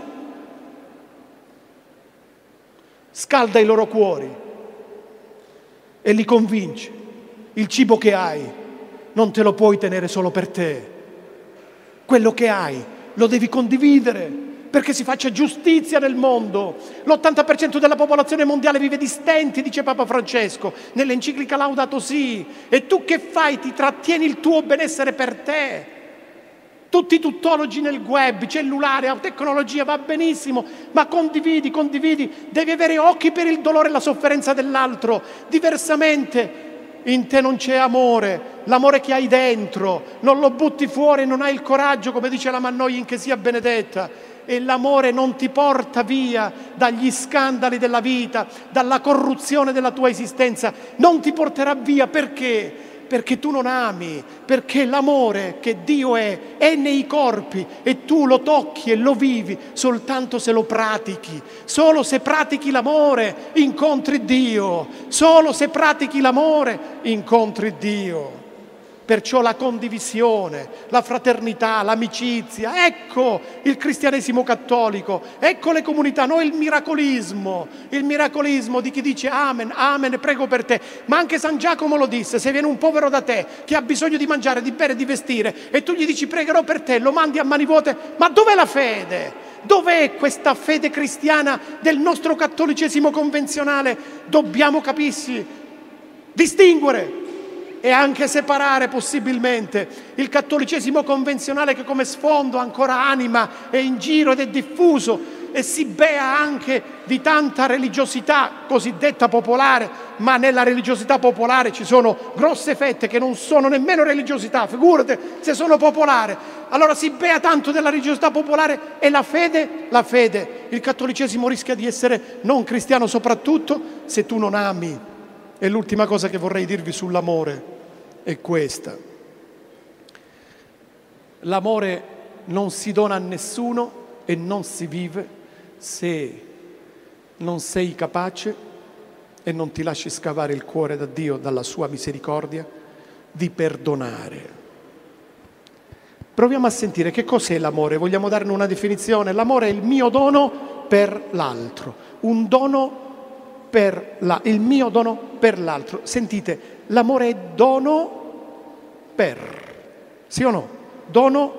Scalda i loro cuori e li convince. Il cibo che hai non te lo puoi tenere solo per te. Quello che hai lo devi condividere perché si faccia giustizia nel mondo. L'80% della popolazione mondiale vive di stenti, dice Papa Francesco, nell'enciclica Laudato Si. E tu che fai? Ti trattieni il tuo benessere per te. Tutti i tuttologi nel web, cellulare, la tecnologia va benissimo, ma condividi, condividi, devi avere occhi per il dolore e la sofferenza dell'altro. Diversamente in te non c'è amore, l'amore che hai dentro, non lo butti fuori, non hai il coraggio, come dice la Mannoia in che sia benedetta e l'amore non ti porta via dagli scandali della vita, dalla corruzione della tua esistenza, non ti porterà via perché? Perché tu non ami, perché l'amore che Dio è è nei corpi e tu lo tocchi e lo vivi soltanto se lo pratichi. Solo se pratichi l'amore incontri Dio, solo se pratichi l'amore incontri Dio. Perciò la condivisione, la fraternità, l'amicizia, ecco il cristianesimo cattolico, ecco le comunità, non il miracolismo, il miracolismo di chi dice amen, amen, prego per te. Ma anche San Giacomo lo disse, se viene un povero da te che ha bisogno di mangiare, di bere, di vestire e tu gli dici pregherò per te, lo mandi a mani vuote, ma dov'è la fede? Dov'è questa fede cristiana del nostro cattolicesimo convenzionale? Dobbiamo capirsi, distinguere e anche separare possibilmente il cattolicesimo convenzionale che come sfondo ancora anima è in giro ed è diffuso e si bea anche di tanta religiosità cosiddetta popolare, ma nella religiosità popolare ci sono grosse fette che non sono nemmeno religiosità, figurate se sono popolare. Allora si bea tanto della religiosità popolare e la fede, la fede, il cattolicesimo rischia di essere non cristiano soprattutto se tu non ami. E l'ultima cosa che vorrei dirvi sull'amore è questa. L'amore non si dona a nessuno e non si vive se non sei capace e non ti lasci scavare il cuore da Dio, dalla sua misericordia, di perdonare. Proviamo a sentire che cos'è l'amore, vogliamo darne una definizione. L'amore è il mio dono per l'altro, un dono per la, il mio dono per l'altro. Sentite, l'amore è dono per. Sì o no? Dono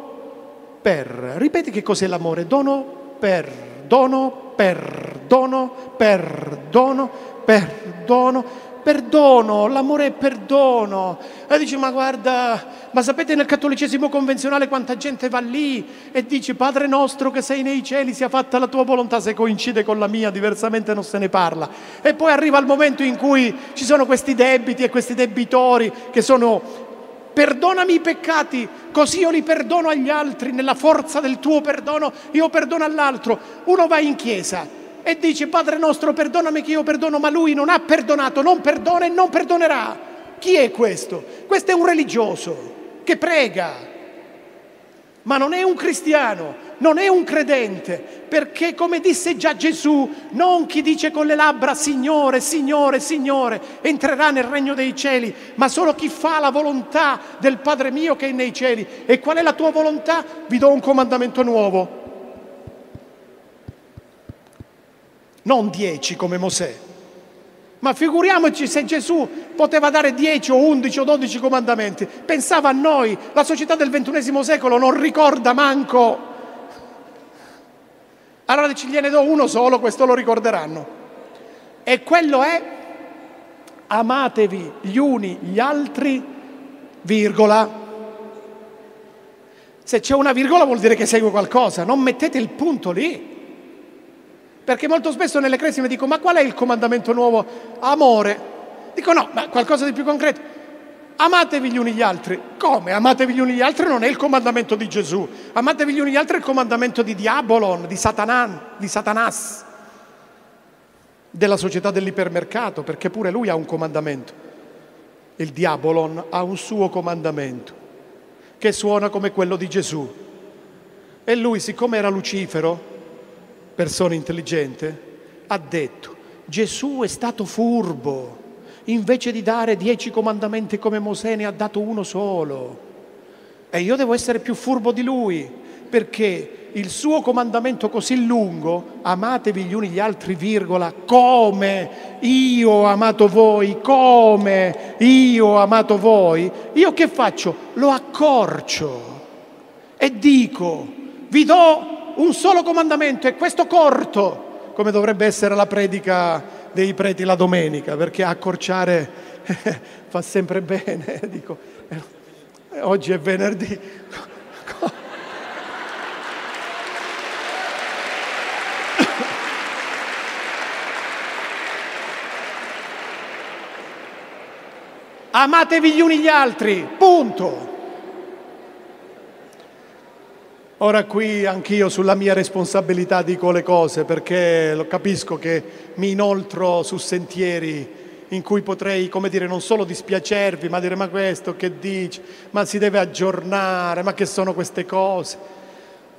per. Ripeti che cos'è l'amore? Dono per, dono per, perdono, perdono, perdono, perdono, l'amore è perdono. E dici, ma guarda, ma sapete nel cattolicesimo convenzionale quanta gente va lì e dice, Padre nostro che sei nei cieli, sia fatta la tua volontà, se coincide con la mia, diversamente non se ne parla. E poi arriva il momento in cui ci sono questi debiti e questi debitori che sono perdonami i peccati, così io li perdono agli altri, nella forza del tuo perdono io perdono all'altro. Uno va in chiesa e dice Padre nostro perdonami che io perdono, ma lui non ha perdonato, non perdona e non perdonerà. Chi è questo? Questo è un religioso che prega, ma non è un cristiano, non è un credente, perché come disse già Gesù, non chi dice con le labbra Signore, Signore, Signore, entrerà nel regno dei cieli, ma solo chi fa la volontà del Padre mio che è nei cieli. E qual è la tua volontà? Vi do un comandamento nuovo. Non dieci come Mosè, ma figuriamoci se Gesù poteva dare 10 o 11 o 12 comandamenti. Pensava a noi, la società del ventunesimo secolo non ricorda manco. Allora ci gliene do uno solo, questo lo ricorderanno. E quello è amatevi gli uni gli altri, virgola. Se c'è una virgola vuol dire che segue qualcosa, non mettete il punto lì. Perché molto spesso nelle cresime dico, ma qual è il comandamento nuovo? Amore. Dico no, ma qualcosa di più concreto. Amatevi gli uni gli altri. Come? Amatevi gli uni gli altri non è il comandamento di Gesù. Amatevi gli uni gli altri è il comandamento di Diabolon, di, Satanan, di Satanas, della società dell'ipermercato, perché pure lui ha un comandamento. Il Diabolon ha un suo comandamento, che suona come quello di Gesù. E lui, siccome era Lucifero, persona intelligente, ha detto, Gesù è stato furbo, invece di dare dieci comandamenti come Mosè ne ha dato uno solo. E io devo essere più furbo di lui, perché il suo comandamento così lungo, amatevi gli uni gli altri, virgola, come io ho amato voi, come io ho amato voi, io che faccio? Lo accorcio e dico, vi do un solo comandamento e questo corto, come dovrebbe essere la predica dei preti la domenica, perché accorciare fa sempre bene. Dico, eh, oggi è venerdì. Amatevi gli uni gli altri, punto. Ora qui anch'io sulla mia responsabilità dico le cose perché capisco che mi inoltro su sentieri in cui potrei, come dire, non solo dispiacervi, ma dire ma questo che dici, ma si deve aggiornare, ma che sono queste cose.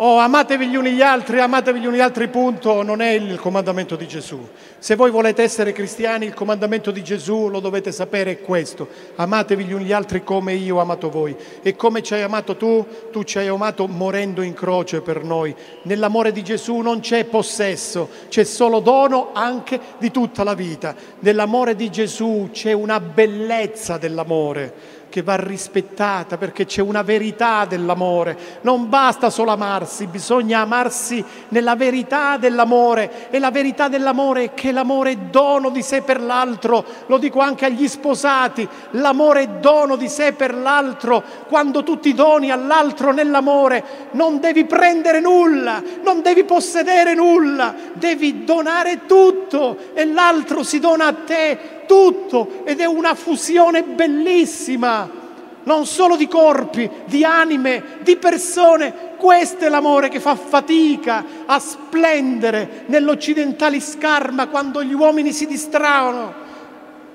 Oh, amatevi gli uni gli altri, amatevi gli uni gli altri, punto, non è il comandamento di Gesù. Se voi volete essere cristiani, il comandamento di Gesù, lo dovete sapere, è questo. Amatevi gli uni gli altri come io ho amato voi. E come ci hai amato tu, tu ci hai amato morendo in croce per noi. Nell'amore di Gesù non c'è possesso, c'è solo dono anche di tutta la vita. Nell'amore di Gesù c'è una bellezza dell'amore che va rispettata perché c'è una verità dell'amore. Non basta solo amarsi, bisogna amarsi nella verità dell'amore e la verità dell'amore è che l'amore è dono di sé per l'altro. Lo dico anche agli sposati, l'amore è dono di sé per l'altro. Quando tu ti doni all'altro nell'amore non devi prendere nulla, non devi possedere nulla, devi donare tutto e l'altro si dona a te tutto ed è una fusione bellissima, non solo di corpi, di anime, di persone. Questo è l'amore che fa fatica a splendere nell'occidentale scarma quando gli uomini si distrauno,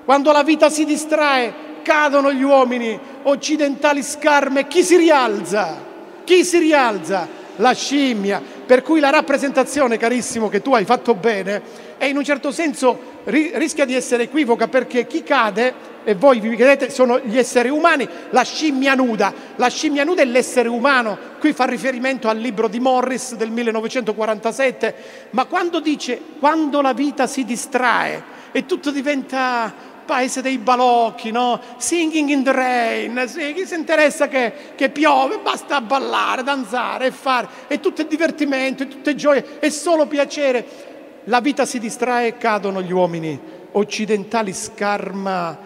quando la vita si distrae, cadono gli uomini occidentali scarme. Chi si rialza? Chi si rialza? La scimmia. Per cui la rappresentazione, carissimo, che tu hai fatto bene, è in un certo senso rischia di essere equivoca perché chi cade, e voi vi vedete, sono gli esseri umani, la scimmia nuda. La scimmia nuda è l'essere umano. Qui fa riferimento al libro di Morris del 1947, ma quando dice quando la vita si distrae e tutto diventa paese dei balocchi, no? Singing in the rain, sì, chi si interessa che, che, piove, basta ballare, danzare e fare, è tutto divertimento, è tutte gioie, è solo piacere. la vita si distrae e cadono gli uomini occidentali, scarma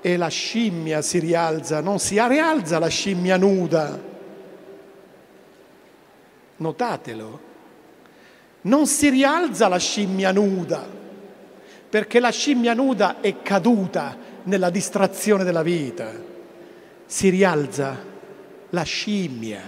e la scimmia si rialza, non si rialza la scimmia nuda. Notatelo, non si rialza la scimmia nuda, perché la scimmia nuda è caduta nella distrazione della vita. Si rialza la scimmia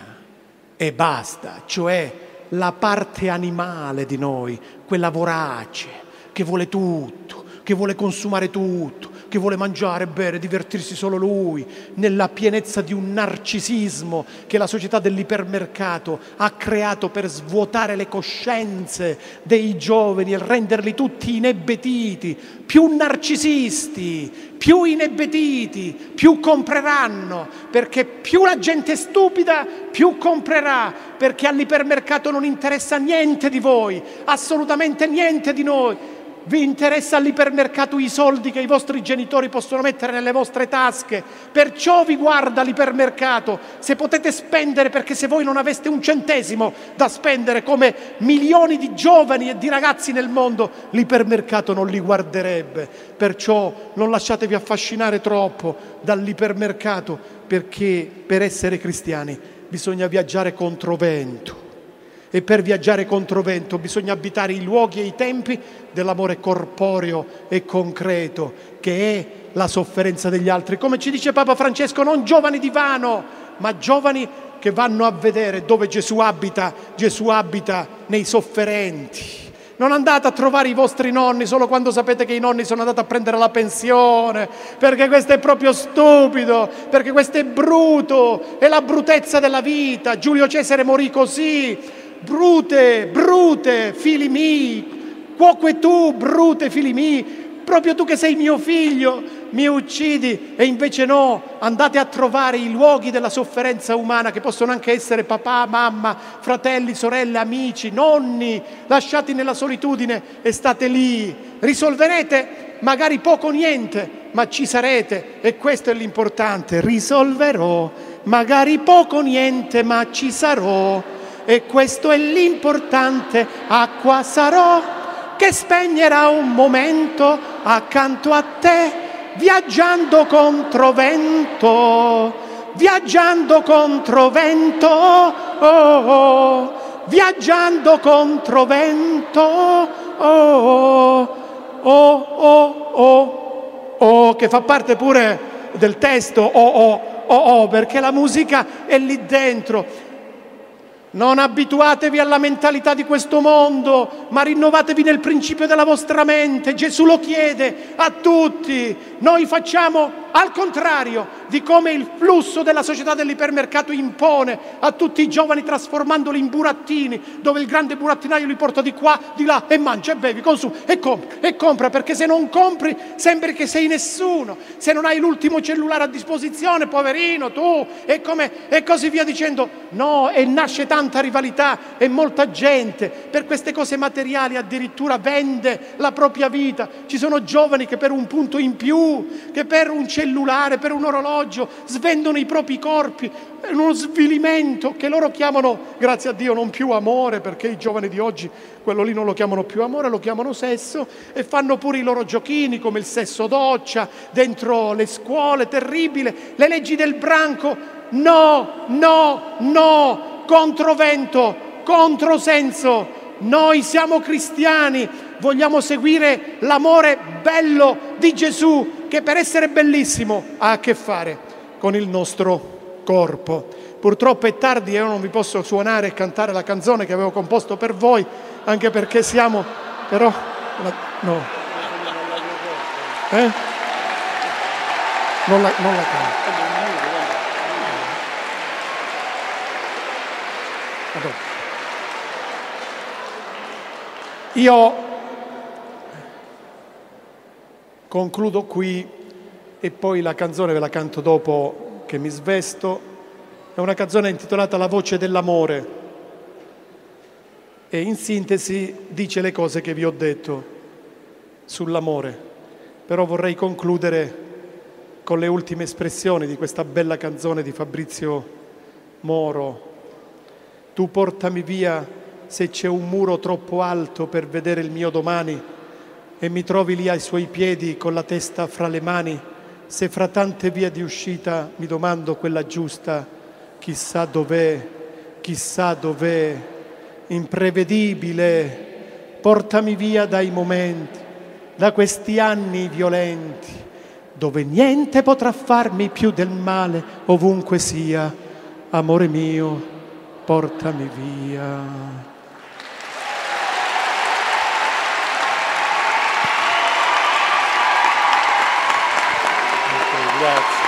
e basta, cioè la parte animale di noi, quella vorace, che vuole tutto, che vuole consumare tutto, che vuole mangiare, bere, divertirsi solo lui, nella pienezza di un narcisismo che la società dell'ipermercato ha creato per svuotare le coscienze dei giovani e renderli tutti inebbetiti, più narcisisti, più inebbetiti, più compreranno, perché più la gente è stupida, più comprerà, perché all'ipermercato non interessa niente di voi, assolutamente niente di noi vi interessa all'ipermercato i soldi che i vostri genitori possono mettere nelle vostre tasche, perciò vi guarda l'ipermercato. Se potete spendere, perché se voi non aveste un centesimo da spendere come milioni di giovani e di ragazzi nel mondo, l'ipermercato non li guarderebbe. Perciò non lasciatevi affascinare troppo dall'ipermercato, perché per essere cristiani bisogna viaggiare contro vento e per viaggiare contro vento bisogna abitare i luoghi e i tempi dell'amore corporeo e concreto, che è la sofferenza degli altri. Come ci dice Papa Francesco, non giovani di vano, ma giovani che vanno a vedere dove Gesù abita. Gesù abita nei sofferenti. Non andate a trovare i vostri nonni solo quando sapete che i nonni sono andati a prendere la pensione, perché questo è proprio stupido, perché questo è brutto, è la brutezza della vita. Giulio Cesare morì così, brute, brute, figli miei, cuoque tu, brute, figli miei, proprio tu che sei mio figlio, mi uccidi. E invece no, andate a trovare i luoghi della sofferenza umana che possono anche essere papà, mamma, fratelli, sorelle, amici, nonni, lasciati nella solitudine e state lì, risolverete magari poco o niente, ma ci sarete. E questo è l'importante, risolverò, magari poco niente, ma ci sarò e questo è l'importante, acqua sarò che spegnerà un momento accanto a te, viaggiando contro vento, viaggiando contro vento, oh, oh, viaggiando contro vento, oh, oh, oh, oh, oh, che fa parte pure del testo, oh, oh, oh, oh, perché la musica è lì dentro. Non abituatevi alla mentalità di questo mondo, ma rinnovatevi nel principio della vostra mente. Gesù lo chiede a tutti. Noi facciamo al contrario di come il flusso della società dell'ipermercato impone a tutti i giovani trasformandoli in burattini, dove il grande burattinaio li porta di qua, di là e mangia e bevi, consuma e compra e compra, perché se non compri sembri che sei nessuno, se non hai l'ultimo cellulare a disposizione, poverino tu, e, come, e così via dicendo. No, e nasce tanta rivalità e molta gente per queste cose materiali addirittura vende la propria vita. Ci sono giovani che per un punto in più, che per un cellulare, per un orologio, svendono i propri corpi, è uno svilimento che loro chiamano, grazie a Dio, non più amore, perché i giovani di oggi quello lì non lo chiamano più amore, lo chiamano sesso e fanno pure i loro giochini come il sesso doccia dentro le scuole, terribile, le leggi del branco. No, no, no, controvento, controsenso. Noi siamo cristiani, vogliamo seguire l'amore bello di Gesù che per essere bellissimo ha a che fare con il nostro corpo. Purtroppo è tardi e io non vi posso suonare e cantare la canzone che avevo composto per voi, anche perché siamo... però... no. Eh? Non la, non la canto. Io Concludo qui e poi la canzone ve la canto dopo che mi svesto. È una canzone intitolata La voce dell'amore e in sintesi dice le cose che vi ho detto sull'amore. Però vorrei concludere con le ultime espressioni di questa bella canzone di Fabrizio Moro. Tu portami via se c'è un muro troppo alto per vedere il mio domani e mi trovi lì ai suoi piedi con la testa fra le mani, se fra tante vie di uscita mi domando quella giusta, chissà dov'è, chissà dov'è, imprevedibile, portami via dai momenti, da questi anni violenti, dove niente potrà farmi più del male, ovunque sia, amore mio, portami via. Grazie.